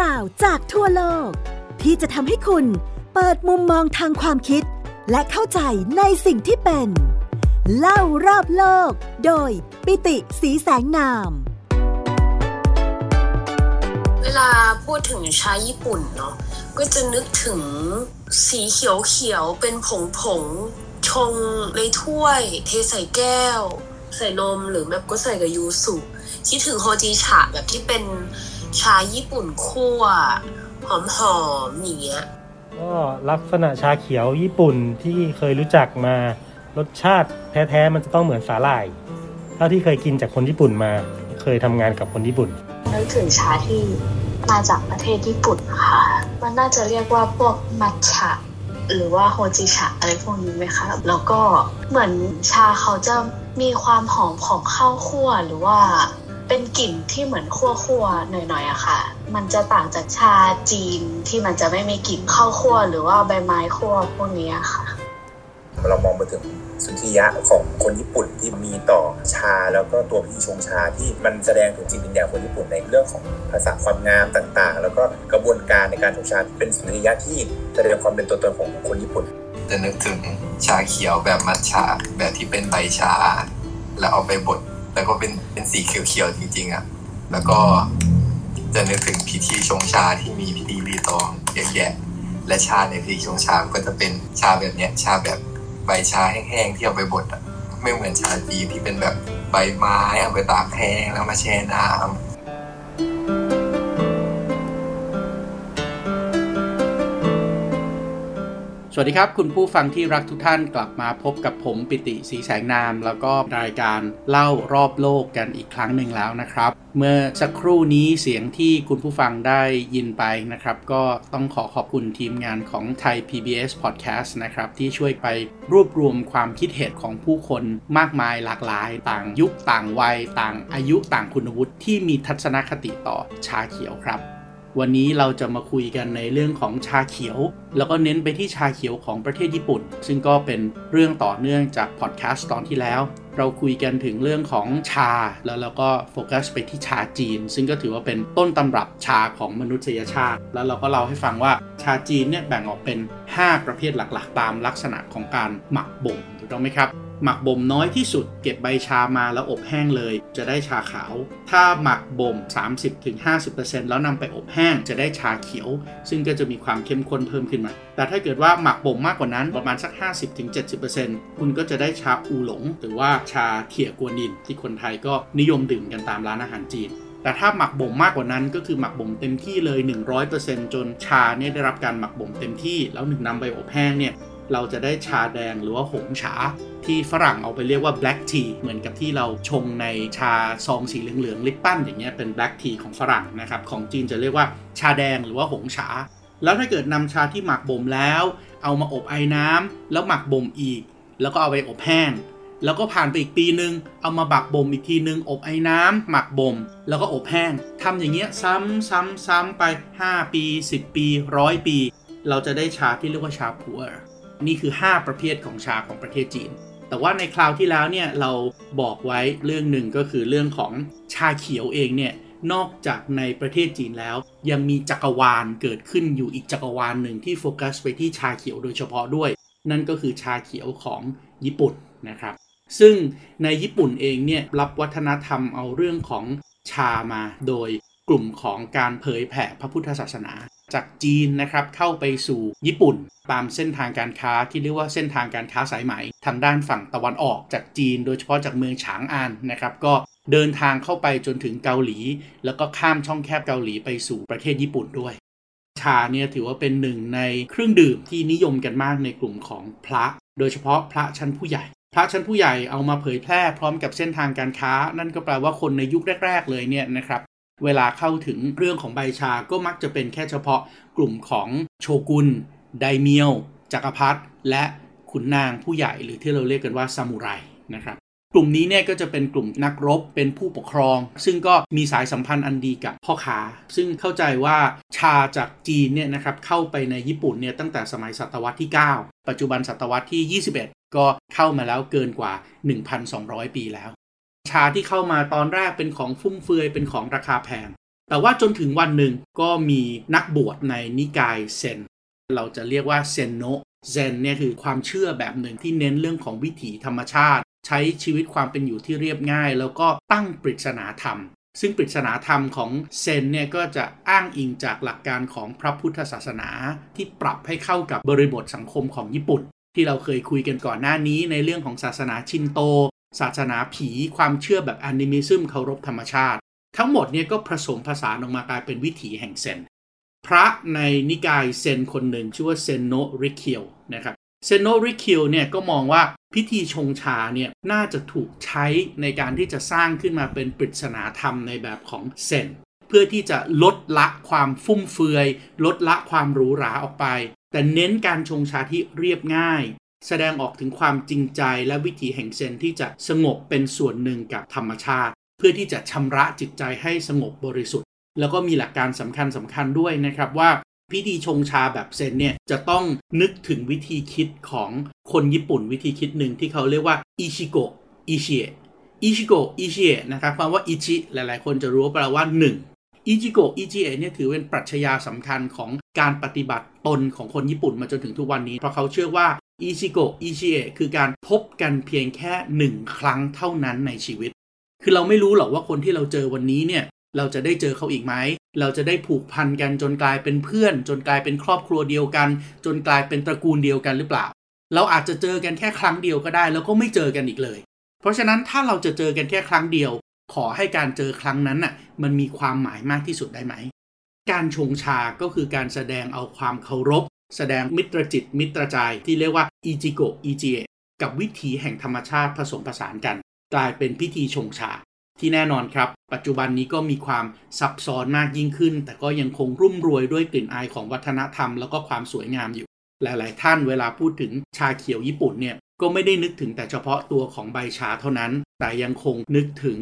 ราวจากทั่วโลก ที่จะทำให้คุณเปิดมุมมองทางความคิด และเข้าใจในสิ่งที่เป็น เล่ารอบโลก โดยปิติสีแสงนาม เวลาพูดถึงชาญี่ปุ่นเนาะก็จะนึกถึงสีเขียวเขียวๆเป็นผงผงๆชงในถ้วย เทใส่แก้ว ใส่นมหรือแบบก็ใส่กับยูสุคิดถึงโฮจิชะแบบที่เป็น ชาญี่ปุ่นคั่วหอมๆอย่างเงี้ยก็ลักษณะชาเขียวญี่ปุ่นที่เคยรู้จักมารสชาติแท้ๆมันจะต้องเหมือนสาหร่ายเท่าที่เคยกินจากคนญี่ปุ่นมา เคยทำงานกับคนญี่ปุ่นนึกถึงชาที่มาจากประเทศญี่ปุ่นค่ะ มันน่าจะเรียกว่าพวกมัทฉะหรือว่าโฮจิชะอะไรพวกนี้ไหมคะ แล้วก็เหมือนชาเขาจะมีความหอมของข้าวคั่วหรือว่า เป็นกลิ่นที่เหมือนคั่วคั่วๆหน่อยๆอะค่ะ มันจะต่างจากชาจีนที่มันจะไม่มีกลิ่นข้าวคั่วหรือว่าใบไม้คั่วพวกนี้อะค่ะ เรามองไปถึงสุนทรียะของคนญี่ปุ่นที่มีต่อชาแล้วก็ตัวพิธีชงชาที่มันแสดงถึงจิตวิญญาณคนญี่ปุ่นในเรื่องของภาษาความงามต่างๆ แล้วก็กระบวนการในการชงชาเป็นสุนทรียะที่แสดงความเป็นตัวตนของคนญี่ปุ่นจะนึกถึงชาเขียวแบบมัทฉะแบบที่เป็นใบชา แล้วเอาไปบด แล้วก็เป็นเป็นสีเขียวๆจริง ๆ อะ แล้วก็จะนึกถึงพิธีชงชาที่มีพิธีรีตองเยอะแยะและชาในพิธีชงชาก็จะเป็นชาแบบเนี้ยชาแบบใบชาแห้งๆที่เอาไปบดอะไม่เหมือนชาจีนที่เป็นแบบใบไม้เอาไปตากแห้งแล้วมาแช่น้ำ สวัสดีครับ คุณผู้ฟังที่รักทุกท่านกลับมาพบกับผมปิติสีแสงนาม แล้วก็รายการเล่ารอบโลกกันอีกครั้งหนึ่งแล้วนะครับ เมื่อสักครู่นี้เสียงที่คุณผู้ฟังได้ยินไปนะครับ ก็ต้องขอขอบคุณทีมงานของไทย PBS Podcast นะครับที่ช่วยไปรวบรวมความคิดเห็นของผู้คนมากมายหลากหลาย ต่างยุคต่างวัย ต่างอายุต่างคุณวุฒิที่มีทัศนคติต่อชาเขียวครับ วันนี้เราจะมาคุยกันในเรื่องของชาเขียว แล้วก็เน้นไปที่ชาเขียวของประเทศญี่ปุ่น ซึ่งก็เป็นเรื่องต่อเนื่องจากพอดแคสต์ตอนที่แล้ว เราคุยกันถึงเรื่องของชา แล้วเราก็โฟกัสไปที่ชาจีน ซึ่งก็ถือว่าเป็นต้นตำรับชาของมนุษยชาติ แล้วเราก็เล่าให้ฟังว่าชาจีนเนี่ยแบ่งออกเป็น 5 ประเภทหลักๆ ตามลักษณะของการหมักบ่มถูกต้องไหมครับ หมักบ่มน้อยที่สุด เก็บใบชามาแล้วอบแห้งเลย จะได้ชาขาว ถ้าหมักบ่ม 30-50%แล้วนำไปอบแห้งจะได้ชาเขียว ซึ่งก็จะมีความเข้มข้นเพิ่มขึ้นมา แต่ถ้าเกิดว่าหมักบ่มมากกว่านั้นประมาณสัก 50-70%คุณก็จะได้ชาอูหลง หรือว่าชาเขี่ยกวนิน ที่คนไทยก็นิยมดื่มกันตามร้านอาหารจีนแต่ถ้าหมักบ่มมากกว่านั้นก็คือหมักบ่มเต็มที่เลย 100%จนชาเนี่ยได้รับการหมักบ่มเต็มที่ แล้วหนึ่งนำไปอบแห้งเนี่ย เราจะได้ชาแดงหรือว่าหงฉาที่ฝรั่งเอาไปเรียกว่า black tea เหมือนกับที่เราชงในชาซองสีเหลืองๆลิปปั้นอย่างเงี้ยเป็น black tea ของฝรั่งนะครับ ของจีนจะเรียกว่าชาแดงหรือว่าหงฉาแล้วถ้าเกิดนำชาที่หมักบ่มแล้ว เอามาอบไอ้น้ำแล้วหมักบ่มอีก แล้วก็เอาไปอบแห้ง แล้วก็ผ่านไปอีกปีนึง เอามาบักบ่มอีกทีนึง อบไอ้น้ำหมักบ่ม แล้วก็อบแห้งทำอย่างเงี้ยซ้ำซ้ำซ้ำไป 5 ปี 10 ปีร้อยปี เราจะได้ชาที่เรียกว่าชาพัว นี่คือ 5 ประเภทของชาของประเทศจีน แต่ว่าในคราวที่แล้วเนี่ยเราบอกไว้เรื่องหนึ่งก็คือเรื่องของชาเขียวเองเนี่ยนอกจากในประเทศจีนแล้ว ยังมีจักรวาลเกิดขึ้นอยู่อีกจักรวาลหนึ่งที่โฟกัสไปที่ชาเขียวโดยเฉพาะด้วย นั่นก็คือชาเขียวของญี่ปุ่นนะครับ ซึ่งในญี่ปุ่นเองเนี่ยรับวัฒนธรรมเอาเรื่องของชามาโดยกลุ่มของการเผยแผ่พระพุทธศาสนา จากจีนนะครับเข้าไปสู่ญี่ปุ่น ตามเส้นทางการค้าที่เรียกว่าเส้นทางการค้าสายไหม ทางด้านฝั่งตะวันออกจากจีน โดยเฉพาะจากเมืองฉางอานนะครับก็เดินทางเข้าไปจนถึงเกาหลี แล้วก็ข้ามช่องแคบเกาหลีไปสู่ประเทศญี่ปุ่นด้วย ชาเนี่ยถือว่าเป็นหนึ่งในเครื่องดื่มที่นิยมกันมากในกลุ่มของพระ โดยเฉพาะพระชั้นผู้ใหญ่พระชั้นผู้ใหญ่เอามาเผยแพร่พร้อมกับเส้นทางการค้า นั่นก็แปลว่าคนในยุคแรก ๆ เลยเนี่ยนะครับ เวลาเข้าถึงเรื่องของใบชาก็มักจะเป็นแค่เฉพาะกลุ่มของโชกุน ไดเมียว จักรพรรดิ และขุนนางผู้ใหญ่หรือที่เราเรียกกันว่าซามูไรนะครับกลุ่มนี้เนี่ยก็จะเป็นกลุ่มนักรบเป็นผู้ปกครอง ซึ่งก็มีสายสัมพันธ์อันดีกับพ่อค้า ซึ่งเข้าใจว่าชาจากจีนเนี่ยนะครับเข้าไปในญี่ปุ่นเนี่ยตั้งแต่สมัยศตวรรษที่ 9 ปัจจุบันศตวรรษที่ 21 ก็เข้ามาแล้วเกินกว่า 1,200 ปีแล้ว ชาที่เข้ามาตอนแรกเป็นของฟุ่มเฟือยเป็นของราคาแพง แต่ว่าจนถึงวันหนึ่งก็มีนักบวชในนิกายเซน เราจะเรียกว่าเซนโนเซนเนี่ยคือความเชื่อแบบหนึ่งที่เน้นเรื่องของวิถีธรรมชาติ ใช้ชีวิตความเป็นอยู่ที่เรียบง่าย แล้วก็ตั้งปริศนาธรรม ซึ่งปริศนาธรรมของเซนเนี่ยก็จะอ้างอิงจากหลักการของพระพุทธศาสนา ที่ปรับให้เข้ากับบริบทสังคมของญี่ปุ่นที่เราเคยคุยกันก่อนหน้านี้ในเรื่องของศาสนาชินโต ศาสนาผี ความเชื่อแบบ animism เคารพธรรมชาติ ทั้งหมดเนี่ยก็ผสมผสานออกมากลายเป็นวิถีแห่งเซน พระในนิกายเซนคนหนึ่งชื่อว่าเซนโนริเคียวนะครับเซนโนริเคียวเนี่ยก็มองว่าพิธีชงชาเนี่ยน่าจะถูกใช้ในการที่จะสร้างขึ้นมาเป็นปริศนาธรรมในแบบของเซนเพื่อที่จะลดละความฟุ่มเฟือย ลดละความหรูหราออกไป แต่เน้นการชงชาที่เรียบง่าย แสดงออกถึงความจริงใจและวิถีแห่งเซนที่จะสงบเป็นส่วนหนึ่งกับธรรมชาติ เพื่อที่จะชำระจิตใจให้สงบบริสุทธิ์ แล้วก็มีหลักการสำคัญสำคัญด้วยนะครับว่าพิธีชงชาแบบเซนเนี่ยจะต้องนึกถึงวิธีคิดของคนญี่ปุ่นวิธีคิดหนึ่งที่เขาเรียกว่าอิชิโกะอิชิเอะอิชิโกะอิชิเอะนะครับความว่าอิชิหลายๆ คนจะรู้แปลว่า1อิจิโกะอิจิเอะเนี่ยถือเป็นปรัชญาสำคัญของการปฏิบัติตนของคนญี่ปุ่นมาจนถึงทุกวันนี้ เพราะเขาเชื่อว่า อิจิโกะอิจิเอะคือการพบกันเพียงแค่หนึ่งครั้งเท่านั้นในชีวิต คือเราไม่รู้หรอกว่าคนที่เราเจอวันนี้เนี่ย เราจะได้เจอเขาอีกไหม เราจะได้ผูกพันกันจนกลายเป็นเพื่อน จนกลายเป็นครอบครัวเดียวกัน จนกลายเป็นตระกูลเดียวกันหรือเปล่า เราอาจจะเจอกันแค่ครั้งเดียวก็ได้ แล้วก็ไม่เจอกันอีกเลย เพราะฉะนั้นถ้าเราจะเจอกันแค่ครั้งเดียว ขอให้การเจอครั้งนั้นน่ะ มันมีความหมายมากที่สุดได้ไหม การชงชาก็คือการแสดงเอาความเคารพ แสดงมิตรจิตมิตรใจที่เรียกว่าอิจิโกอิจิเอะกับวิถีแห่งธรรมชาติผสมผสานกัน กลายเป็นพิธีชงชา ที่แน่นอนครับ ปัจจุบันนี้ก็มีความซับซ้อนมากยิ่งขึ้น แต่ก็ยังคงรุ่มรวยด้วยกลิ่นอายของวัฒนธรรมแล้วก็ความสวยงามอยู่ หลาย ๆ ท่านเวลาพูดถึงชาเขียวญี่ปุ่นเนี่ยก็ไม่ได้นึกถึงแต่เฉพาะตัวของใบชาเท่านั้น แต่ยังคงนึกถึง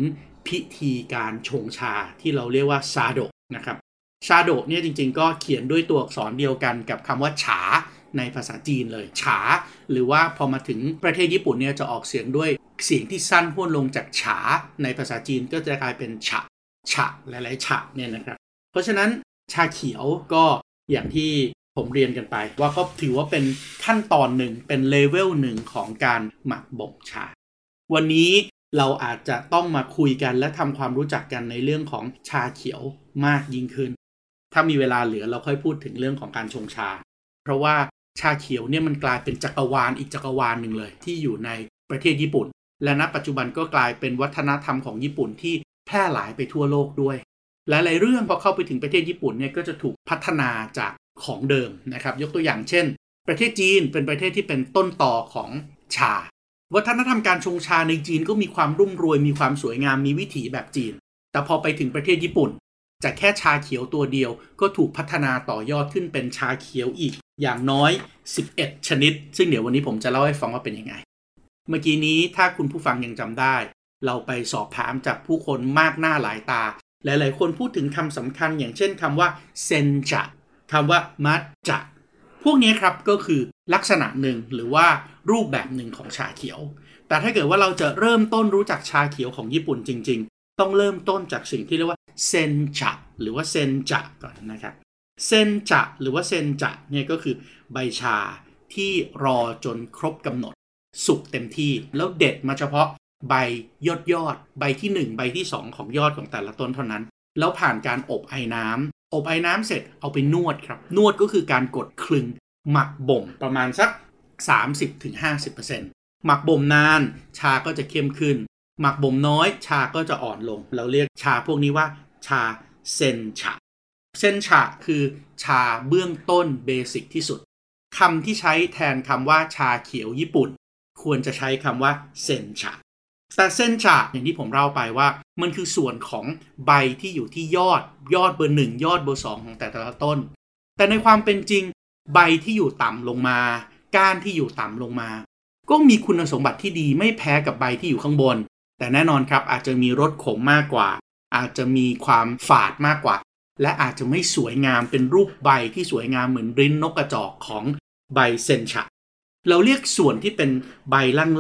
พิธีการชงชาที่เราเรียกว่าซาโดะนะครับ ชาโดเนี่ยจริงๆ ก็เขียนด้วยตัวอักษรเดียวกันกับคำว่าฉาในภาษาจีนเลยฉา หรือว่าพอมาถึงประเทศญี่ปุ่นเนี่ยจะออกเสียงด้วยเสียงที่สั้นห้วนลงจากฉา ในภาษาจีนก็จะกลายเป็นฉะฉะหลายๆฉะเนี่ยนะครับ เพราะฉะนั้นชาเขียวก็อย่างที่ผมเรียนกันไป ว่าก็ถือว่าเป็นขั้นตอนหนึ่งเป็นเลเวลหนึ่งของการหมักบ่มชา วันนี้เราอาจจะต้องมาคุยกันและทำความรู้จักกันในเรื่องของชาเขียวมากยิ่งขึ้น ถ้ามีเวลาเหลือเราค่อยพูดถึงเรื่องของการชงชา เพราะว่าชาเขียวเนี่ยมันกลายเป็นจักรวาลอีกจักรวาลหนึ่งเลย ที่อยู่ในประเทศญี่ปุ่น และณปัจจุบันก็กลายเป็นวัฒนธรรมของญี่ปุ่นที่แพร่หลายไปทั่วโลกด้วย หลายๆเรื่องพอเข้าไปถึงประเทศญี่ปุ่นเนี่ยก็จะถูกพัฒนาจากของเดิมนะครับยกตัวอย่างเช่น ประเทศจีนเป็นประเทศที่เป็นต้นต่อของชา วัฒนธรรมการชงชาในจีนก็มีความรุ่มรวยมีความสวยงามมีวิถีแบบจีน แต่พอไปถึงประเทศญี่ปุ่น จากแค่ชาเขียวตัวเดียวก็ถูกพัฒนาต่อยอดขึ้นเป็นชาเขียวอีกอย่างน้อย 11 ชนิด ซึ่งเดี๋ยววันนี้ผมจะเล่าให้ฟังว่าเป็นยังไง เมื่อกี้นี้ถ้าคุณผู้ฟังยังจำได้ เราไปสอบถามจากผู้คนมากหน้าหลายตา หลายๆ คนพูดถึงคำสำคัญอย่างเช่นคำว่าเซนจะคำว่ามัดจะพวกนี้ครับก็คือลักษณะหนึ่งหรือว่ารูปแบบหนึ่งของชาเขียว แต่ถ้าเกิดว่าเราจะเริ่มต้นรู้จักชาเขียวของญี่ปุ่นจริงๆ ต้องเริ่มต้นจากสิ่งที่เรียกว่าเซนจะหรือว่าเซนจะก่อนนะครับเซนจะหรือว่าเซนจะเนี่ยก็คือใบชาที่รอจนครบกำหนด สุกเต็มที่แล้วเด็ดมาเฉพาะใบยอดยอด ใบที่ 1 ใบที่ 2 ของยอดของแต่ละต้นเท่านั้น แล้วผ่านการอบไอ้น้ำอบไอ้น้ำเสร็จเอาไปนวดครับ นวดก็คือการกดคลึง หมักบ่มประมาณสัก 30-50%หมักบ่มนานชาก็จะเข้มขึ้น หมักบ่มน้อย ชาก็จะอ่อนลง เราเรียกชาพวกนี้ว่า ชาเซนชาเซนชาคือชาเบื้องต้นเบสิกที่สุดคำที่ใช้แทนคำว่าชาเขียวญี่ปุ่น ควรจะใช้คำว่าเซนชาแต่เซนชาอย่างที่ผมเล่าไปว่า มันคือส่วนของใบที่อยู่ที่ยอดยอดเบอร์หนึ่งยอดเบอร์สองของแต่ละต้น แต่ในความเป็นจริง ใบที่อยู่ต่ำลงมา ก้านที่อยู่ต่ำลงมา ก็มีคุณสมบัติที่ดีไม่แพ้กับใบที่อยู่ข้างบน แต่แน่นอนครับอาจจะมีรสขมมากกว่า อาจจะมีความฝาดมากกว่า และอาจจะไม่สวยงามเป็นรูปใบที่สวยงามเหมือนริ้นนกกระจอกของใบเซนชาเราเรียกส่วนที่เป็นใบ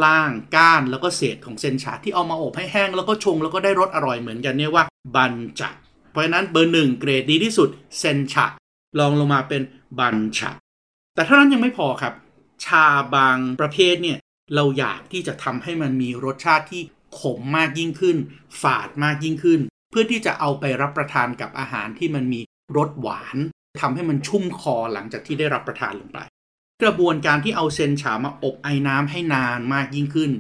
ล่างๆ ก้านแล้วก็เศษของเซนชาที่เอามาอบให้แห้งแล้วก็ชงแล้วก็ได้รสอร่อยเหมือนกันเนี่ยว่าบันจะเพราะฉะนั้นเบอร์หนึ่งเกรดดีที่สุดเซนชะลองลงมาเป็นบันชะแต่เท่านั้นยังไม่พอครับ ชาบางประเภทเนี่ยเราอยากที่จะทำให้มันมีรสชาติที่ ขมมากยิ่งขึ้น ฝาดมากยิ่งขึ้น เพื่อที่จะเอาไปรับประทานกับอาหารที่มันมีรสหวานทำให้มันชุ่มคอหลังจากที่ได้รับประทานลงไป กระบวนการที่เอาเซนฉามาอบไอ้น้ำให้นานมากยิ่งขึ้น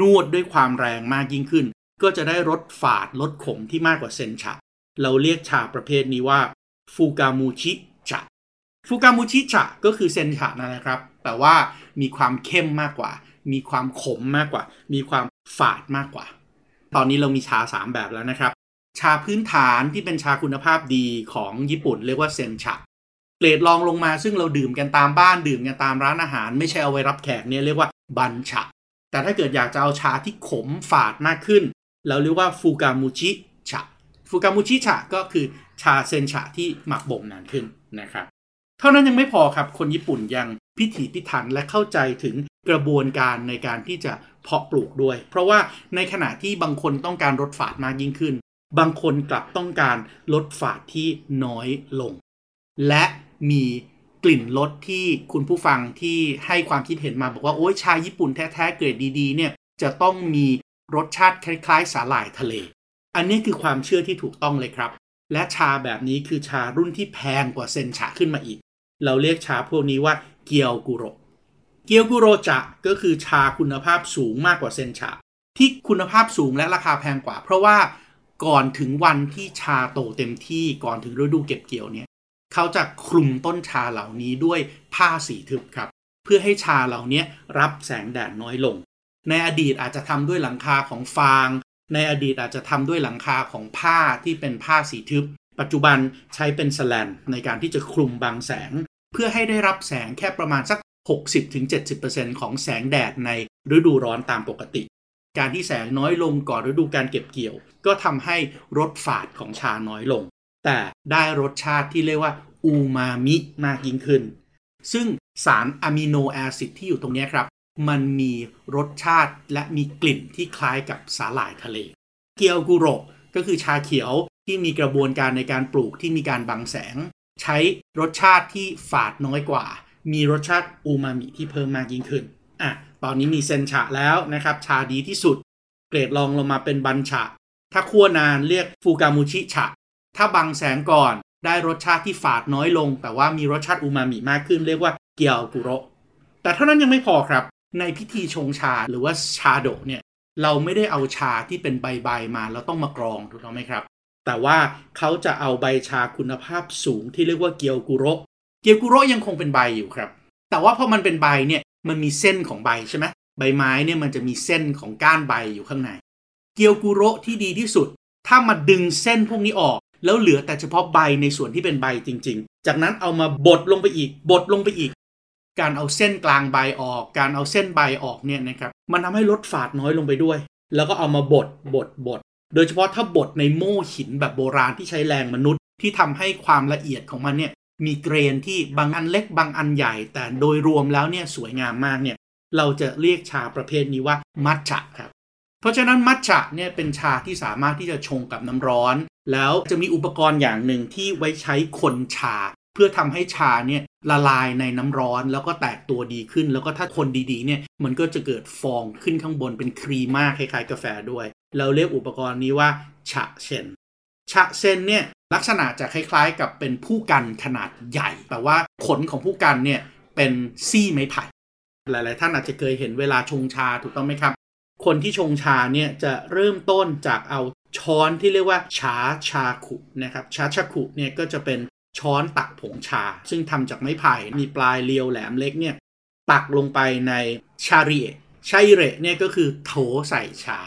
นวดด้วยความแรงมากยิ่งขึ้น ก็จะได้รสฝาดรสขมที่มากกว่าเซนฉาเราเรียกชาประเภทนี้ว่าฟูกามูชิชะฟูกามูชิชะก็คือเซนฉานั่นแหละครับ แต่ว่ามีความเข้มมากกว่า มีความขมมากกว่า มีความ ฝาดมากกว่า ตอนนี้เรามีชา 3 แบบแล้วนะครับ ชาพื้นฐานที่เป็นชาคุณภาพดีของญี่ปุ่นเรียกว่าเซนชะเกรดรองลงมาซึ่งเราดื่มกันตามบ้านดื่มกันตามร้านอาหาร ไม่ใช่เอาไว้รับแขกเนี่ยเรียกว่าบันชะแต่ถ้าเกิดอยากจะเอาชาที่ขมฝาดมากขึ้น เราเรียกว่าฟูกามูชิชะฟูกามูชิชะก็คือชาเซนชะที่หมักบ่มนานขึ้นนะครับ เท่านั้นยังไม่พอครับ คนญี่ปุ่นยัง พิถีพิถันและเข้าใจถึงกระบวนการในการที่จะเพาะปลูกด้วย เพราะว่าในขณะที่บางคนต้องการลดฝาดมากยิ่งขึ้น บางคนกลับต้องการลดฝาดที่น้อยลง และมีกลิ่นรสที่คุณผู้ฟังที่ให้ความคิดเห็นมาบอกว่าโอ้ยชาญี่ปุ่นแท้ๆเกรดดีๆ เนี่ยจะต้องมีรสชาติคล้ายๆ สาหร่ายทะเล อันนี้คือความเชื่อที่ถูกต้องเลยครับ และชาแบบนี้คือชารุ่นที่แพงกว่าเซนชาขึ้นมาอีก เราเรียกชาพวกนี้ว่า เกียวกุโรเกียวกุโรจะก็คือชาคุณภาพสูงมากกว่าเซนชา ที่คุณภาพสูงและราคาแพงกว่า เพราะว่าก่อนถึงวันที่ชาโตเต็มที่ก่อนถึงฤดูเก็บเกี่ยวเนี่ยเขาจะคลุมต้นชาเหล่านี้ด้วยผ้าสีทึบครับ เพื่อให้ชาเหล่านี้รับแสงแดดน้อยลง ในอดีตอาจจะทำด้วยหลังคาของฟาง ในอดีตอาจจะทำด้วยหลังคาของผ้าที่เป็นผ้าสีทึบ ปัจจุบันใช้เป็นสแลนในการที่จะคลุมบังแสง เพื่อให้ได้รับแสงแค่ประมาณสัก 60-70%ของแสงแดดในฤดูร้อนตามปกติ การที่แสงน้อยลงก่อนฤดูการเก็บเกี่ยว ก็ทำให้รสฝาดของชาน้อยลง แต่ได้รสชาติที่เรียกว่าอูมามิมากยิ่งขึ้น ซึ่งสารอะมิโนแอซิดที่อยู่ตรงนี้ครับ มันมีรสชาติและมีกลิ่นที่คล้ายกับสาหร่ายทะเล เกียวกุโรก็คือชาเขียวที่มีกระบวนการในการปลูกที่มีการบังแสง ใช้รสชาติที่ฝาดน้อยกว่า มีรสชาติอูมามิที่เพิ่มมากยิ่งขึ้นอะตอนนี้มีเซนชาแล้วนะครับ ชาดีที่สุด เกรดรองลงมาเป็นบันชาถ้าคั่วนานเรียกฟูกามูชิชะ ถ้าบังแสงก่อนได้รสชาติที่ฝาดน้อยลง แต่ว่ามีรสชาติอูมามิมากขึ้น เรียกว่าเกียวกุโรแต่เท่านั้นยังไม่พอครับ ในพิธีชงชาหรือว่าชาโดเนี่ย เราไม่ได้เอาชาที่เป็นใบๆมาแล้วต้องมากรองถูกต้องไหมครับ แต่ว่าเขาจะเอาใบชาคุณภาพสูงที่เรียกว่าเกียวกุโรเกียวกุโรยังคงเป็นใบอยู่ครับ แต่ว่าพอมันเป็นใบเนี่ยมันมีเส้นของใบใช่ไหมใบไม้เนี่ยมันจะมีเส้นของก้านใบอยู่ข้างใน เกียวกุโรที่ดีที่สุด ถ้ามาดึงเส้นพวกนี้ออก แล้วเหลือแต่เฉพาะใบในส่วนที่เป็นใบจริง ๆ จากนั้นเอามาบดลงไปอีกบดลงไปอีก การเอาเส้นกลางใบออก การเอาเส้นใบออกเนี่ยนะครับมันทำให้ลดฝาดน้อยลงไปด้วย แล้วก็เอามาบดบดบด โดยเฉพาะถ้าบดในโม่หินแบบโบราณที่ใช้แรงมนุษย์ที่ทำให้ความละเอียดของมันเนี่ยมีเกรนที่บางอันเล็กบางอันใหญ่ แต่โดยรวมแล้วเนี่ยสวยงามมากเนี่ยเราจะเรียกชาประเภทนี้ว่ามัทฉะครับ เพราะฉะนั้นมัทฉะเนี่ยเป็นชาที่สามารถที่จะชงกับน้ำร้อน แล้วจะมีอุปกรณ์อย่างหนึ่งที่ไว้ใช้คนชา เพื่อทำให้ชาเนี่ยละลายในน้ำร้อนแล้วก็แตกตัวดีขึ้น แล้วก็ถ้าคนดีๆเนี่ยมันก็จะเกิดฟองขึ้นข้างบนเป็นครีมมากคล้ายๆกาแฟด้วย เราเรียกอุปกรณ์นี้ว่าฉะเชนฉะเซนเนี่ยลักษณะจะคล้ายๆกับเป็นผู้กันขนาดใหญ่แต่ว่าขนของผู้กันเนี่ยเป็นซี่ไม้ไผ่หลายๆ ท่านอาจจะเคยเห็นเวลาชงชาถูกต้องไหมครับ คนที่ชงชาเนี่ยจะเริ่มต้นจากเอาช้อนที่เรียกว่าชาชาขุนะครับชาชาขุเนี่ยก็จะเป็น ช้อนตักผงชา ซึ่งทำจากไม้ไผ่มีปลายเรียวแหลมเล็กเนี่ยตักลงไปในชาริเอะชาเอะเนี่ยก็คือโถใส่ชา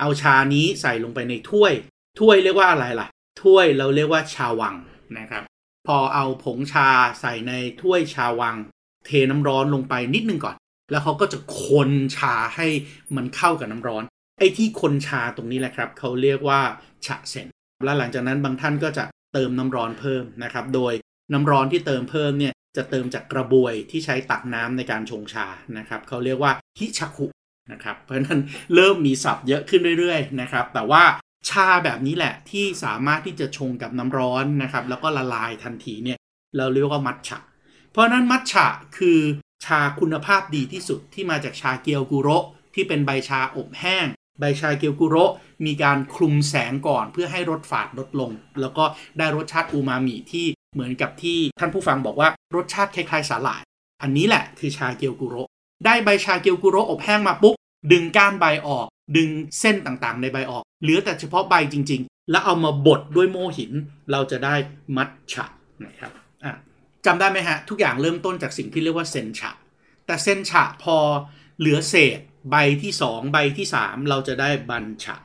เอาชานี้ใส่ลงไปในถ้วย ถ้วยเรียกว่าอะไรล่ะ ถ้วยเราเรียกว่าชาวังนะครับ พอเอาผงชาใส่ในถ้วยชาวัง เทน้ำร้อนลงไปนิดนึงก่อน แล้วเขาก็จะคนชาให้มันเข้ากับน้ำร้อน ไอ้ที่คนชาตรงนี้แหละครับเขาเรียกว่าฉะเซนแล้วหลังจากนั้นบางท่านก็จะ เติมน้ำร้อนเพิ่มนะครับ โดยน้ำร้อนที่เติมเพิ่มเนี่ยจะเติมจากกระบวยที่ใช้ตักน้ำในการชงชานะครับเขาเรียกว่าฮิชาคุนะครับ เพราะฉะนั้นเริ่มมีศัพท์เยอะขึ้นเรื่อยๆนะครับ แต่ว่าชาแบบนี้แหละที่สามารถที่จะชงกับน้ำร้อนนะครับ แล้วก็ละลายทันทีเนี่ยเราเรียกว่ามัทฉะ เพราะนั้นมัทฉะคือชาคุณภาพดีที่สุดที่มาจากชาเกียวกุโระที่เป็นใบชาอบแห้ง ใบชาเกียวกุโระ มีการคลุมแสงก่อนเพื่อให้รสฝาดลดลง แล้วก็ได้รสชาติอูมามิที่เหมือนกับที่ท่านผู้ฟังบอกว่ารสชาติคล้ายๆสาหร่าย อันนี้แหละคือชาเกียวกุโรได้ใบชาเกียวกุโรอบแห้งมาปุ๊บดึงก้านใบออก ดึงเส้นต่างๆ ในใบออก เหลือแต่เฉพาะใบจริง ๆ แล้วเอามาบดด้วยโมหิน เราจะได้มัทฉะนะครับอะจำได้ไหมฮะ ทุกอย่างเริ่มต้นจากสิ่งที่เรียกว่าเซนฉะ แต่เซนฉะพอเหลือเศษ ใบที่ 2 ใบที่ 3 เราจะได้บัญฉะ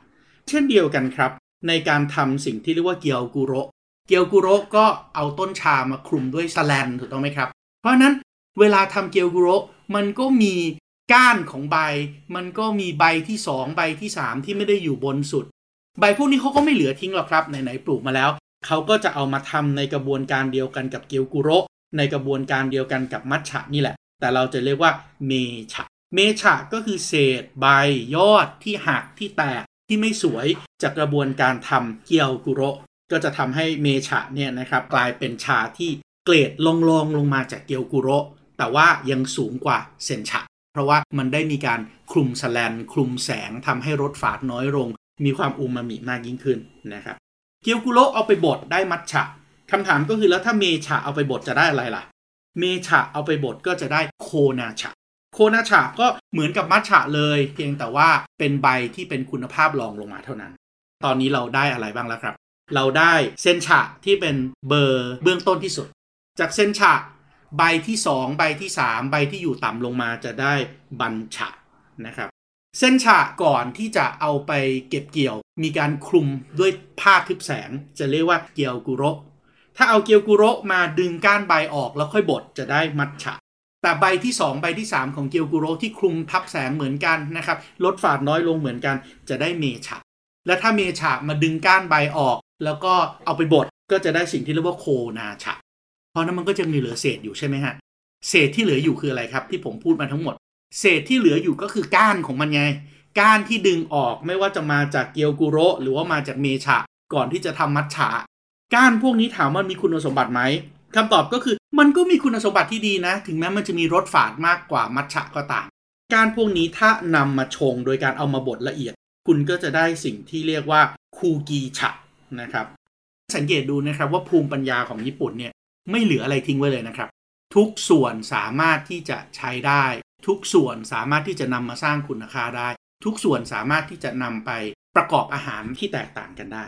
ช่นเดียวกันครับ ในการทำสิ่งที่เรียกว่าเกียวกุโรเกียวกุโรก็เอาต้นชามาคลุมด้วยสแลนถูกต้องไหมครับ เพราะนั้นเวลาทำเกียวกุโรมันก็มีก้านของใบ มันก็มีใบที่ 2 ใบที่ 3 ที่ไม่ได้อยู่บนสุด ใบพวกนี้เขาก็ไม่เหลือทิ้งหรอกครับไหนๆปลูกมาแล้วเขาก็จะเอามาทำในกระบวนการเดียวกันกับเกียวกุโรในกระบวนการเดียวกันกับมัทฉะนี่แหละ แต่เราจะเรียกว่าเมฉะเมฉะก็คือเศษใบยอดที่หักที่แตก ที่ไม่สวยจากกระบวนการทำเกียวกุโรก็จะทำให้เมฉะเนี่ยนะครับกลายเป็นชาที่เกรดลงลงลงมาจากเกียวกุโรแต่ว่ายังสูงกว่าเซนฉะเพราะว่ามันได้มีการคลุมสแลนคลุมแสงทำให้รสฝาดน้อยลง มีความอูมามิมากยิ่งขึ้นนะครับเกียวกุโรเอาไปบดได้มัทฉะคำถามก็คือแล้วถ้าเมฉะเอาไปบดจะได้อะไรล่ะ เมฉะเอาไปบดก็จะได้โคนาฉะ โคนาฉะก็เหมือนกับมัทฉะเลย เพียงแต่ว่าเป็นใบที่เป็นคุณภาพรองลงมาเท่านั้น ตอนนี้เราได้อะไรบ้างแล้วครับ เราได้เซนฉะที่เป็นเบอร์เบื้องต้นที่สุด จากเซนฉะใบที่ 2 ใบที่ 3 ใบที่อยู่ต่ำลงมาจะได้บัญฉะนะครับ เส้นฉะก่อนที่จะเอาไปเก็บเกี่ยว มีการคลุมด้วยผ้าทึบแสง จะเรียกว่าเกียวกุโระถ้าเอาเกียวกุโระมาดึงก้านใบออกแล้วค่อยบดจะได้มัทฉะ แต่ใบที่ 2 ใบที่ 3 ของเกียวกุโรที่คลุมทับแสงเหมือนกันนะครับลดฝาดน้อยลงเหมือนกันจะได้เมฉะและถ้าเมฉะมาดึงก้านใบออก แล้วก็เอาไปบดก็จะได้สิ่งที่เรียกว่าโคนาฉะเพราะนั้นมันก็จะมีเหลือเศษอยู่ใช่ไหมฮะเศษที่เหลืออยู่คืออะไรครับ ที่ผมพูดมาทั้งหมด เศษที่เหลืออยู่ก็คือก้านของมันไง ก้านที่ดึงออกไม่ว่าจะมาจากเกียวกุโรหรือว่ามาจากเมฉะก่อนที่จะทำมัทฉะก้านพวกนี้ถามว่ามีคุณสมบัติไหมคำตอบก็คือ มันก็มีคุณสมบัติที่ดีนะ ถึงแม้มันจะมีรสฝาดมากกว่ามัทฉะก็ตาม กานพวกนี้ถ้านำมาชงโดยการเอามาบดละเอียด คุณก็จะได้สิ่งที่เรียกว่าคูกีฉะนะครับ สังเกตดูนะครับว่าภูมิปัญญาของญี่ปุ่นเนี่ยไม่เหลืออะไรทิ้งไว้เลยนะครับ ทุกส่วนสามารถที่จะใช้ได้ ทุกส่วนสามารถที่จะนำมาสร้างคุณค่าได้ ทุกส่วนสามารถที่จะนำไปประกอบอาหารที่แตกต่างกันได้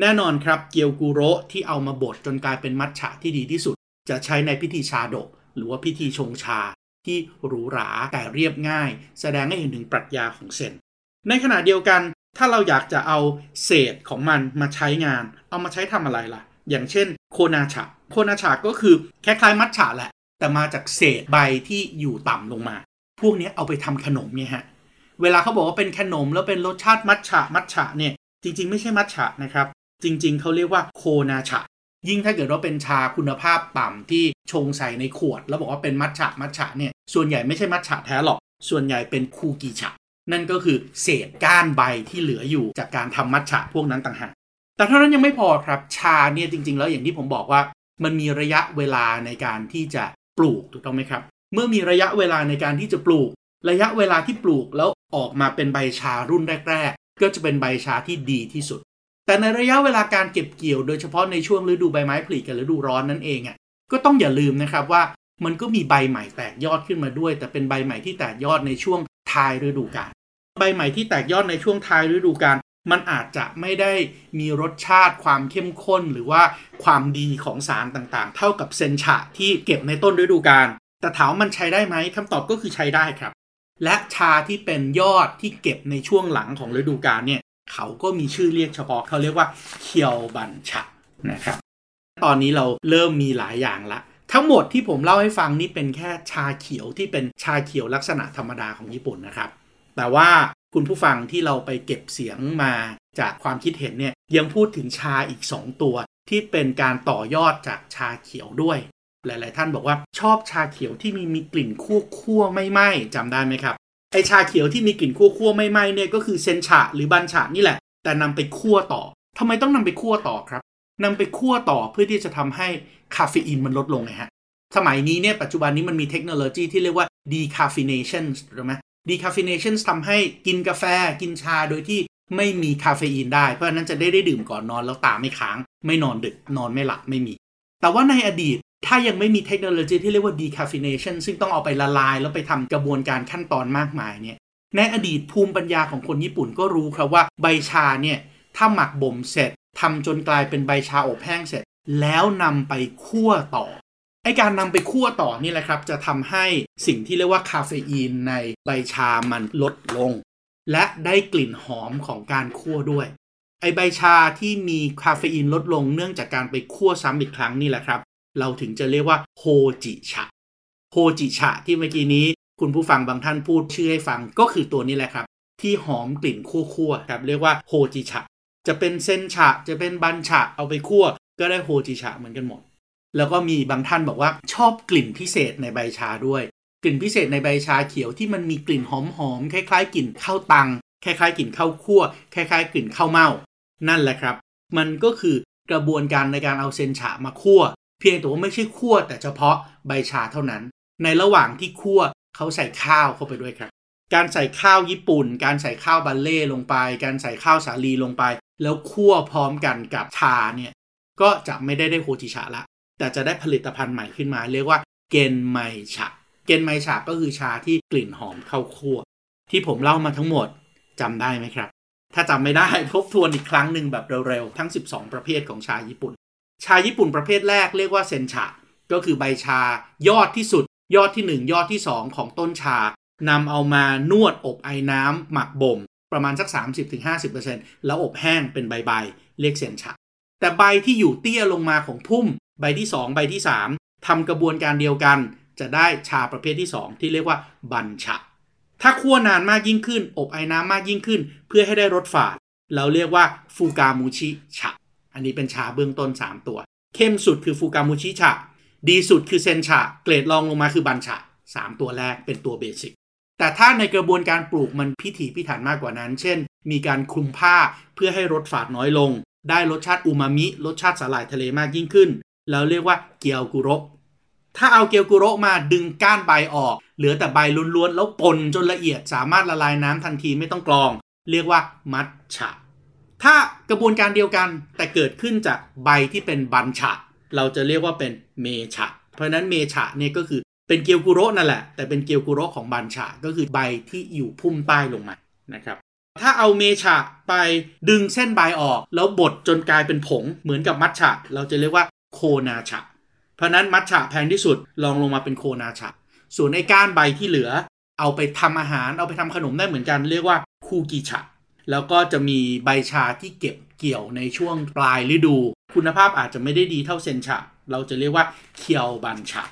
แน่นอนครับเกียวกุโระที่เอามาบดจนกลายเป็นมัทฉะที่ดีที่สุด จะใช้ในพิธีชาดะหรือว่าพิธีชงชาที่หรูหราแต่เรียบง่าย แสดงให้เห็นถึงปรัชญาของเซน ในขณะเดียวกันถ้าเราอยากจะเอาเศษของมันมาใช้งาน เอามาใช้ทำอะไรล่ะ อย่างเช่น โคนาฉะโคนาฉะก็คือคล้ายๆมัทฉะแหละ แต่มาจากเศษใบที่อยู่ต่ำลงมา พวกนี้เอาไปทำขนมเนี่ยฮะเวลาเขาบอกว่าเป็นขนมแล้วเป็นรสชาติมัทฉะมัทฉะเนี่ยจริงๆ ไม่ใช่มัทฉะนะครับ จริง ๆเขาเรียกว่าโคนาฉะ ยิ่งถ้าเกิดว่าเป็นชาคุณภาพต่ำที่ชงใส่ในขวด แล้วบอกว่าเป็นมัทฉะมัทฉะเนี่ยส่วนใหญ่ไม่ใช่มัทฉะแท้หรอก ส่วนใหญ่เป็นคูกิฉะ นั่นก็คือเศษก้านใบที่เหลืออยู่จากการทำมัทฉะพวกนั้นต่างหากแต่เท่านั้นยังไม่พอครับชาเนี่ยจริง ๆ แล้วอย่างที่ผมบอกว่า มันมีระยะเวลาในการที่จะปลูกถูกต้องไหมครับ เมื่อมีระยะเวลาในการที่จะปลูก ระยะเวลาที่ปลูกแล้วออกมาเป็นใบชารุ่นแรก ๆ ก็จะเป็นใบชาที่ดีที่สุด แต่ในระยะเวลาการเก็บเกี่ยวโดยเฉพาะในช่วงฤดูใบไม้ผลิกับฤดูร้อนนั่นเองอะก็ต้องอย่าลืมนะครับว่ามันก็มีใบใหม่แตกยอดขึ้นมาด้วย แต่เป็นใบใหม่ที่แตกยอดในช่วงท้ายฤดูกาลใบใหม่ที่แตกยอดในช่วงท้ายฤดูกาลมันอาจจะไม่ได้มีรสชาติความเข้มข้น หรือว่าความดีของสารต่างๆ เท่ากับเซนฉะที่เก็บในต้นฤดูกาลแต่ถามมันใช้ได้ไหมคำตอบก็คือใช้ได้ครับ และชาที่เป็นยอดที่เก็บในช่วงหลังของฤดูกาลเนี่ย เขาก็มีชื่อเรียกเฉพาะเขาเรียกว่าเคียวบันชะนะครับ ตอนนี้เราเริ่มมีหลายอย่างละ ทั้งหมดที่ผมเล่าให้ฟังนี่เป็นแค่ชาเขียวที่เป็นชาเขียวลักษณะธรรมดาของญี่ปุ่นนะครับ แต่ว่าคุณผู้ฟังที่เราไปเก็บเสียงมาจากความคิดเห็นเนี่ยยังพูดถึงชาอีก 2 ตัว ที่เป็นการต่อยอดจากชาเขียวด้วย หลาย ๆ ท่านบอกว่าชอบชาเขียวที่มีมีกลิ่นคั่วคั่วไม่ไหม้จำได้ไหมครับ ไอชาเขียวที่มีกลิ่นคั่วคั่วไม่ไหม้เนี่ยก็คือเซนชะหรือบันชะนี่แหละ แต่นำไปคั่วต่อทำไมต้องนำไปคั่วต่อครับนำไปคั่วต่อเพื่อที่จะทำให้คาเฟอีนมันลดลงไงฮะสมัยนี้เนี่ยปัจจุบันนี้มันมีเทคโนโลยีที่เรียกว่า decaffeination รู้ไหม decaffeination ทำให้กินกาแฟกินชาโดยที่ไม่มีคาเฟอีนได้ เพราะนั้นจะได้ได้ดื่มก่อนนอนแล้วตาไม่ค้าง ไม่นอนดึกนอนไม่หลับไม่มี แต่ว่าในอดีต ถ้ายังไม่มีเทคโนโลยีที่เรียกว่า decaffeination ซึ่งต้องเอาไปละลาย แล้วไปทำกระบวนการขั้นตอนมากมายเนี่ยในอดีตภูมิปัญญาของคนญี่ปุ่นก็รู้ครับว่าใบชาเนี่ยถ้าหมักบ่มเสร็จทำจนกลายเป็นใบชาอบแห้งเสร็จ แล้วนำไปคั่วต่อไอการนำไปคั่วต่อนี่แหละครับ จะทำให้สิ่งที่เรียกว่าคาเฟอีนในใบชามันลดลง และได้กลิ่นหอมของการคั่วด้วยไอใบชาที่มีคาเฟอีนลดลงเนื่องจากการไปคั่วซ้ำอีกครั้งนี่แหละครับ เราถึงจะเรียกว่าโฮจิชะโฮจิชะที่เมื่อกี้นี้คุณผู้ฟังบางท่านพูดชื่อให้ฟังก็คือตัวนี้แหละครับ ที่หอมกลิ่นคั่วๆครับเรียกว่าโฮจิชะจะเป็นเซนชะจะเป็นบันชะเอาไปคั่ว ก็ได้โฮจิชะเหมือนกันหมด แล้วก็มีบางท่านบอกว่าชอบกลิ่นพิเศษในใบชาด้วย กลิ่นพิเศษในใบชาเขียวที่มันมีกลิ่นหอมๆคล้ายๆกลิ่นข้าวตังคล้ายๆกลิ่นข้าวคั่วคล้ายๆ กลิ่นข้าวเม่านั่นแหละครับ มันก็คือกระบวนการในการเอาเซนชะมาคั่ว เพียงแต่ว่าไม่ใช่คั่วแต่เฉพาะใบชาเท่านั้น ในระหว่างที่คั่วเขาใส่ข้าวเข้าไปด้วยครับ การใส่ข้าวญี่ปุ่น การใส่ข้าวบัลเล่ลงไป การใส่ข้าวสาลีลงไป แล้วคั่วพร้อมกันกับชาเนี่ยก็จะไม่ได้ได้โฮจิชะละ แต่จะได้ผลิตภัณฑ์ใหม่ขึ้นมา เรียกว่าเกนไมชะเกนไมชะก็คือชาที่กลิ่นหอมเข้าคั่ว ที่ผมเล่ามาทั้งหมดจำได้ไหมครับ ถ้าจำไม่ได้ทบทวนอีกครั้งหนึ่งแบบเร็วๆ ทั้ง 12 ประเภทของชาญี่ปุ่น ชาญี่ปุ่นประเภทแรกเรียกว่าเซนชะ ก็คือใบชายอดที่สุด ยอดที่ 1 ยอดที่ 2 ของต้นชานำเอามานวดอบไอ้น้ำหมักบ่ม ประมาณสัก 30-50%แล้วอบแห้งเป็นใบๆเรียกเซนชะ แต่ใบที่อยู่เตี้ยลงมาของพุ่ม ใบที่ 2 ใบที่ 3ทำกระบวนการเดียวกัน จะได้ชาประเภทที่ 2 ที่เรียกว่าบันชะ ถ้าคั่วนานมากยิ่งขึ้น อบไอ้น้ำมากยิ่งขึ้น เพื่อให้ได้รสฝาดเราเรียกว่าฟูกามูชิชะ อันนี้เป็นชาเบื้องต้น 3 ตัว เข้มสุดคือฟูกามูชิชะดีสุดคือเซนชะเกรดรองลงมาคือบันชะ3ตัวแรกเป็นตัวเบสิกแต่ถ้าในกระบวนการปลูกมันพิถีพิถันมากกว่านั้น เช่น มีการคลุมผ้าเพื่อให้รสฝาดน้อยลง ได้รสชาติอูมามิ รสชาติสาหร่ายทะเลมากยิ่งขึ้นเราเรียกว่าเกียวกุโระถ้าเอาเกียวกุโระมาดึงก้านใบออก เหลือแต่ใบล้วนๆ แล้วปนจนละเอียดสามารถละลายน้ำทันทีไม่ต้องกรอง เรียกว่ามัทฉะ ถ้ากระบวนการเดียวกันแต่เกิดขึ้นจากใบที่เป็นบันฉะเราจะเรียกว่าเป็นเมฉะเพราะนั้นเมฉะเนี่ยก็คือเป็นเกียวกุโระนั่นแหละ แต่เป็นเกียวกุโระของบันฉะก็คือใบที่อยู่พุ่มใต้ลงมานะครับถ้าเอาเมฉะไปดึงเส้นใบออก แล้วบดจนกลายเป็นผงเหมือนกับมัทฉะ เราจะเรียกว่าโคนาฉะเพราะนั้นมัทฉะแพงที่สุดลองลงมาเป็นโคนาฉะส่วนไอ้ก้านใบที่เหลือ เอาไปทำอาหารเอาไปทำขนมได้เหมือนกัน เรียกว่าคูกิฉะ แล้วก็จะมีใบชาที่เก็บเกี่ยวในช่วงปลายฤดู คุณภาพอาจจะไม่ได้ดีเท่าเซนชะเราจะเรียกว่าเคียวบันชะ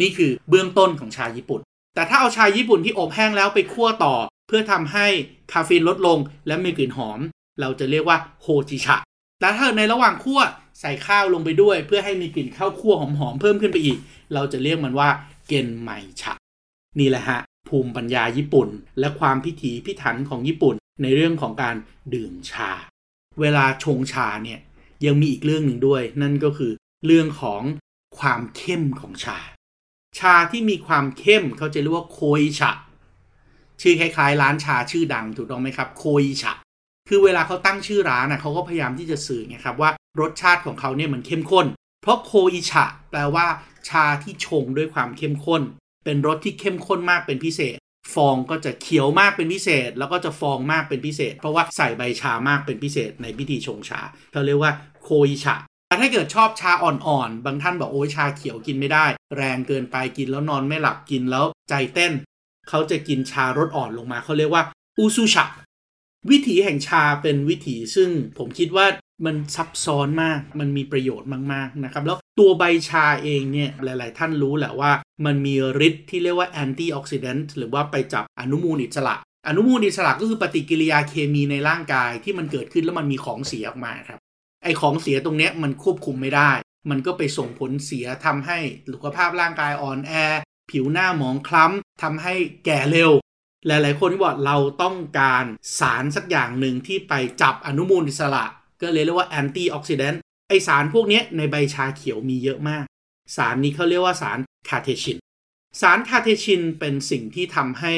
นี่คือเบื้องต้นของชาญี่ปุ่น แต่ถ้าเอาชาญี่ปุ่นที่อบแห้งแล้วไปคั่วต่อ เพื่อทำให้คาเฟอีนลดลงและมีกลิ่นหอม เราจะเรียกว่าโฮจิชะแต่ถ้าในระหว่างคั่วใส่ข้าวลงไปด้วย เพื่อให้มีกลิ่นข้าวคั่วหอมๆเพิ่มขึ้นไปอีก เราจะเรียกมันว่าเกนไมชะนี่แหละฮะ ภูมิปัญญาญี่ปุ่น และความพิถีพิถันของญี่ปุ่น ในเรื่องของการดื่มชา เวลาชงชาเนี่ยยังมีอีกเรื่องหนึ่งด้วย นั่นก็คือเรื่องของความเข้มของชา ชาที่มีความเข้มเขาจะเรียกว่าโคยชะ ชื่อคล้ายๆ ร้านชาชื่อดังถูกต้องไหมครับโคยชะ คือเวลาเขาตั้งชื่อร้านนะเขาก็พยายามที่จะสื่อไงครับว่ารสชาติของเขาเนี่ยมันเข้มข้น เพราะโคอิชะ แปลว่า ชาที่ชงด้วยความเข้มข้น เป็นรสที่เข้มข้นมากเป็นพิเศษ ฟองก็จะเขียวมากเป็นพิเศษ แล้วก็จะฟองมากเป็นพิเศษ เพราะว่าใส่ใบชามากเป็นพิเศษในพิธีชงชาเขาเรียกว่าโคอิชะแต่ถ้าเกิดชอบชาอ่อนๆ บางท่านบอกโอ้ยชาเขียวกินไม่ได้ แรงเกินไปกินแล้วนอนไม่หลับกินแล้วใจเต้น เขาจะกินชารสอ่อนลงมาเขาเรียกว่าอูซูชะวิถีแห่งชาเป็นวิถีซึ่งผมคิดว่ามันซับซ้อนมาก มันมีประโยชน์มากๆนะครับ แล้ว ตัวใบชาเองเนี่ยหลาย ๆ ท่านรู้แหละว่า มันมีฤทธิ์ที่เรียกว่า antioxidant หรือว่าไปจับอนุมูลอิสระ อนุมูลอิสระก็คือปฏิกิริยาเคมีในร่างกายที่มันเกิดขึ้นแล้วมันมีของเสียออกมาครับไอของเสียตรงเนี้ยมันควบคุมไม่ได้ มันก็ไปส่งผลเสียทำให้สุขภาพร่างกายอ่อนแอ ผิวหน้าหมองคล้ำทำให้แก่เร็ว หลาย ๆ คนที่บอกเราต้องการสารสักอย่างหนึ่งที่ไปจับอนุมูลอิสระ ก็เลยเรียกว่าแอนตี้ออกซิแดนต์ ไอสารพวกนี้ในใบชาเขียวมีเยอะมาก สารนี้เขาเรียกว่าสารคาเทชิน สารคาเทชินเป็นสิ่งที่ทำให้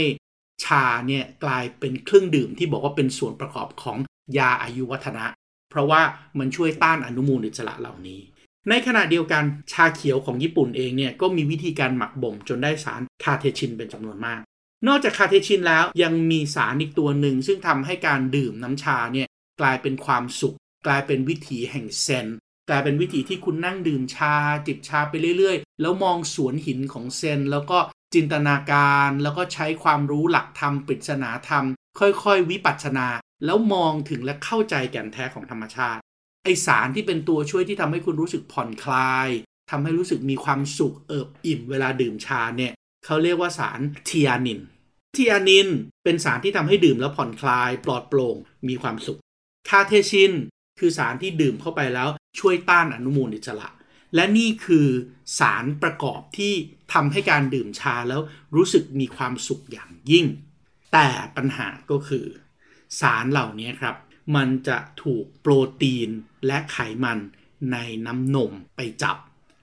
ชาเนี่ยกลายเป็นเครื่องดื่มที่บอกว่าเป็นส่วนประกอบของยาอายุวัฒนะ เพราะว่ามันช่วยต้านอนุมูลอิสระเหล่านี้ ในขณะเดียวกันชาเขียวของญี่ปุ่นเองเนี่ยก็มีวิธีการหมักบ่มจนได้สารคาเทชินเป็นจำนวนมาก นอกจากคาเทชินแล้วยังมีสารอีกตัวหนึ่งซึ่งทำให้การดื่มน้ำชาเนี่ยกลายเป็นความสุข กลายเป็นวิถีแห่งเซนกลายเป็นวิถีที่คุณนั่งดื่มชา จิบชาไปเรื่อยๆ แล้วมองสวนหินของเซน แล้วก็จินตนาการแล้วก็ใช้ความรู้หลักธรรมปริศนาธรรม ค่อยๆ วิปัสสนา แล้วมองถึงและเข้าใจแก่นแท้ของธรรมชาติ ไอสารที่เป็นตัวช่วยที่ทำให้คุณรู้สึกผ่อนคลายทำให้รู้สึกมีความสุขเอิบอิ่มเวลาดื่มชาเนี่ยเขาเรียกว่าสารเทีอานินเทีอานินเป็นสารที่ทำให้ดื่มแล้วผ่อนคลาย ปลอดโปร่งมีความสุขคาเทชิน คือสารที่ดื่มเข้าไปแล้วช่วยต้านอนุมูลอิสระ และนี่คือสารประกอบที่ทำให้การดื่มชาแล้วรู้สึกมีความสุขอย่างยิ่ง แต่ปัญหาก็คือ สารเหล่านี้ครับ มันจะถูกโปรตีนและไขมันในน้ำนมไปจับ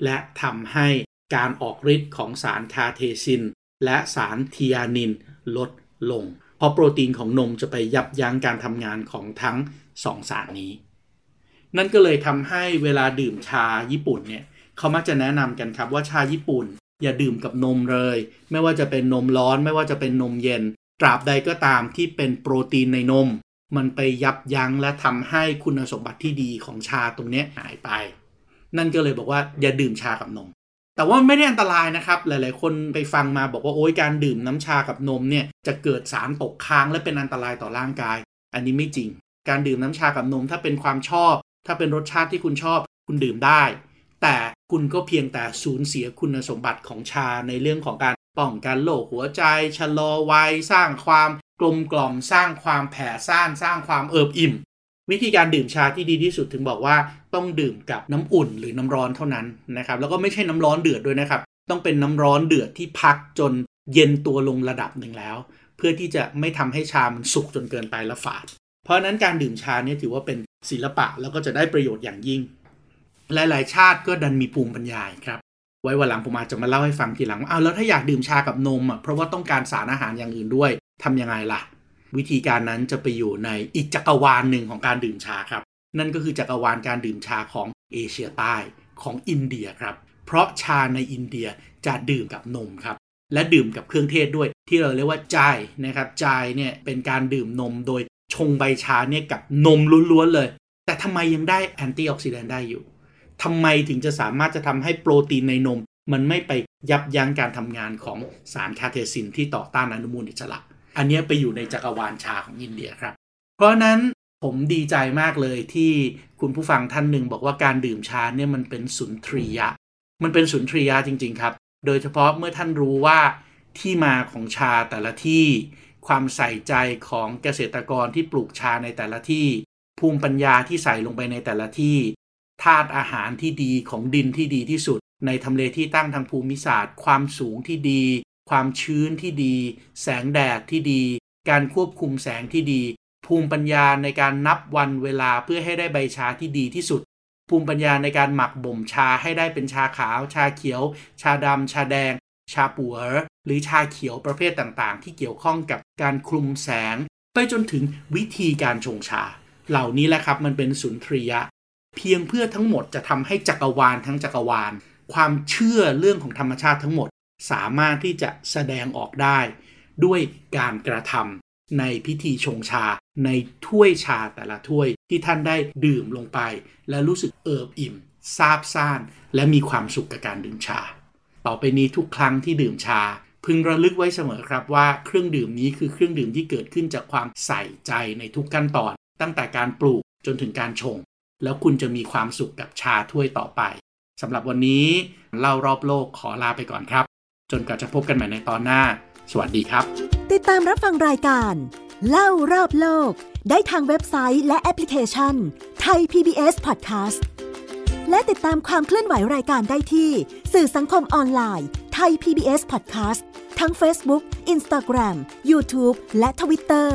และทำให้การออกฤทธิ์ของสารคาเทซิน และสารทีอานินลดลง เพราะโปรตีนของนมจะไปยับยั้งการทำงานของทั้งสองสารนี้ นั่นก็เลยทำให้เวลาดื่มชาญี่ปุ่นเนี่ยเขามักจะแนะนำกันครับว่าชาญี่ปุ่น อย่าดื่มกับนมเลย ไม่ว่าจะเป็นนมร้อน ไม่ว่าจะเป็นนมเย็น ตราบใดก็ตามที่เป็นโปรตีนในนม มันไปยับยั้งและทำให้คุณสมบัติที่ดีของชาตรงนี้หายไป นั่นก็เลยบอกว่าอย่าดื่มชากับนม แต่ว่าไม่ได้อันตรายนะครับ หลาย ๆ คนไปฟังมาบอกว่าโอ้ยการดื่มน้ำชากับนมเนี่ยจะเกิดสารตกค้างและเป็นอันตรายต่อร่างกาย อันนี้ไม่จริงการดื่มน้ำชากับนมถ้าเป็นความชอบ ถ้าเป็นรสชาติที่คุณชอบคุณดื่มได้ แต่คุณก็เพียงแต่สูญเสียคุณสมบัติของชาในเรื่องของการป้องกันโรคหัวใจ ชะลอวัยสร้างความกลมกล่อมสร้างความแผ่ซ่านสร้างความเอิบอิ่ม วิธีการดื่มชาที่ดีที่สุดถึงบอกว่าต้องดื่มกับน้ำอุ่นหรือน้ำร้อนเท่านั้นนะครับแล้วก็ไม่ใช่น้ำร้อนเดือดด้วยนะครับ ต้องเป็นน้ำร้อนเดือดที่พักจนเย็นตัวลงระดับหนึ่งแล้ว เพื่อที่จะไม่ทำให้ชามันสุกจนเกินไปและฝาด เพราะนั้นการดื่มชาเนี่ยถือว่าเป็น ศิลปะแล้วก็จะได้ประโยชน์อย่างยิ่ง หลาย ๆ ชาติก็ดันมีภูมิปัญญาครับไว้วันหลังผมอาจจะมาเล่าให้ฟังทีหลังว่าเอาแล้วถ้าอยากดื่มชากับนมอะเพราะว่าต้องการสารอาหารอย่างอื่นด้วยทำยังไงล่ะ วิธีการนั้นจะไปอยู่ในอีกจักรวาลหนึ่งของการดื่มชาครับ นั่นก็คือจักรวาลการดื่มชาของเอเชียใต้ของอินเดียครับ เพราะชาในอินเดียจะดื่มกับนมครับ และดื่มกับเครื่องเทศด้วย ที่เราเรียกว่าจายนะครับจายเนี่ยเป็นการดื่มนมโดย งใบชาเนี่ยกับนมล้วนๆเลย แต่ทำไมยังได้ antioxidant ได้อยู่ทำไมถึงจะสามารถจะทำให้โปรตีนในนม มันไม่ไปยับยั้งการทำงานของสาร catechin ที่ต่อต้านอนุมูลอิสระ อันนี้ไปอยู่ในจักรวาลชาของอินเดียครับ เพราะนั้นผมดีใจมากเลยที่คุณผู้ฟังท่านหนึ่งบอกว่าการดื่มชาเนี่ยมันเป็นสุนทรียะ มันเป็นสุนทรียะจริง ๆ ครับ โดยเฉพาะเมื่อท่านรู้ว่าที่มาของชาแต่ละที่ ความใส่ใจของเกษตรกรที่ปลูกชาในแต่ละที่ ภูมิปัญญาที่ใส่ลงไปในแต่ละที่ธาตุอาหารที่ดีของดินที่ดีที่สุด ในทำเลที่ตั้งทางภูมิศาสตร์ ความสูงที่ดี ความชื้นที่ดี แสงแดดที่ดี การควบคุมแสงที่ดี ภูมิปัญญาในการนับวันเวลาเพื่อให้ได้ใบชาที่ดีที่สุด ภูมิปัญญาในการหมักบ่มชาให้ได้เป็นชาขาว ชาเขียว ชาดำชาแดง ชาปัว หรือชาเขียวประเภทต่างๆ ที่เกี่ยวข้องกับการคลุมแสง ไปจนถึงวิธีการชงชา เหล่านี้แหละครับมันเป็นสุนทรียะ เพียงเพื่อทั้งหมดจะทำให้จักรวาลทั้งจักรวาล ความเชื่อเรื่องของธรรมชาติทั้งหมด สามารถที่จะแสดงออกได้ ด้วยการกระทำในพิธีชงชาในถ้วยชาแต่ละถ้วยที่ท่านได้ดื่มลงไป และรู้สึกเอิบอิ่มซาบซ่าน และมีความสุขกับการดื่มชา ต่อไปนี้ทุกครั้งที่ดื่มชา พึงระลึกไว้เสมอครับว่าเครื่องดื่มนี้คือเครื่องดื่มที่เกิดขึ้นจากความใส่ใจในทุกขั้นตอน ตั้งแต่การปลูกจนถึงการชง แล้วคุณจะมีความสุขกับชาถ้วยต่อไปสำหรับวันนี้เล่ารอบโลกขอลาไปก่อนครับ จนกว่าจะพบกันใหม่ในตอนหน้า สวัสดีครับ ติดตามรับฟังรายการ เล่ารอบโลก ได้ทางเว็บไซต์และแอปพลิเคชันไทย PBS Podcast และติดตามความเคลื่อนไหวรายการได้ที่ สื่อสังคมออนไลน์ไทย PBS Podcast ทั้ง Facebook Instagram, YouTube และ Twitter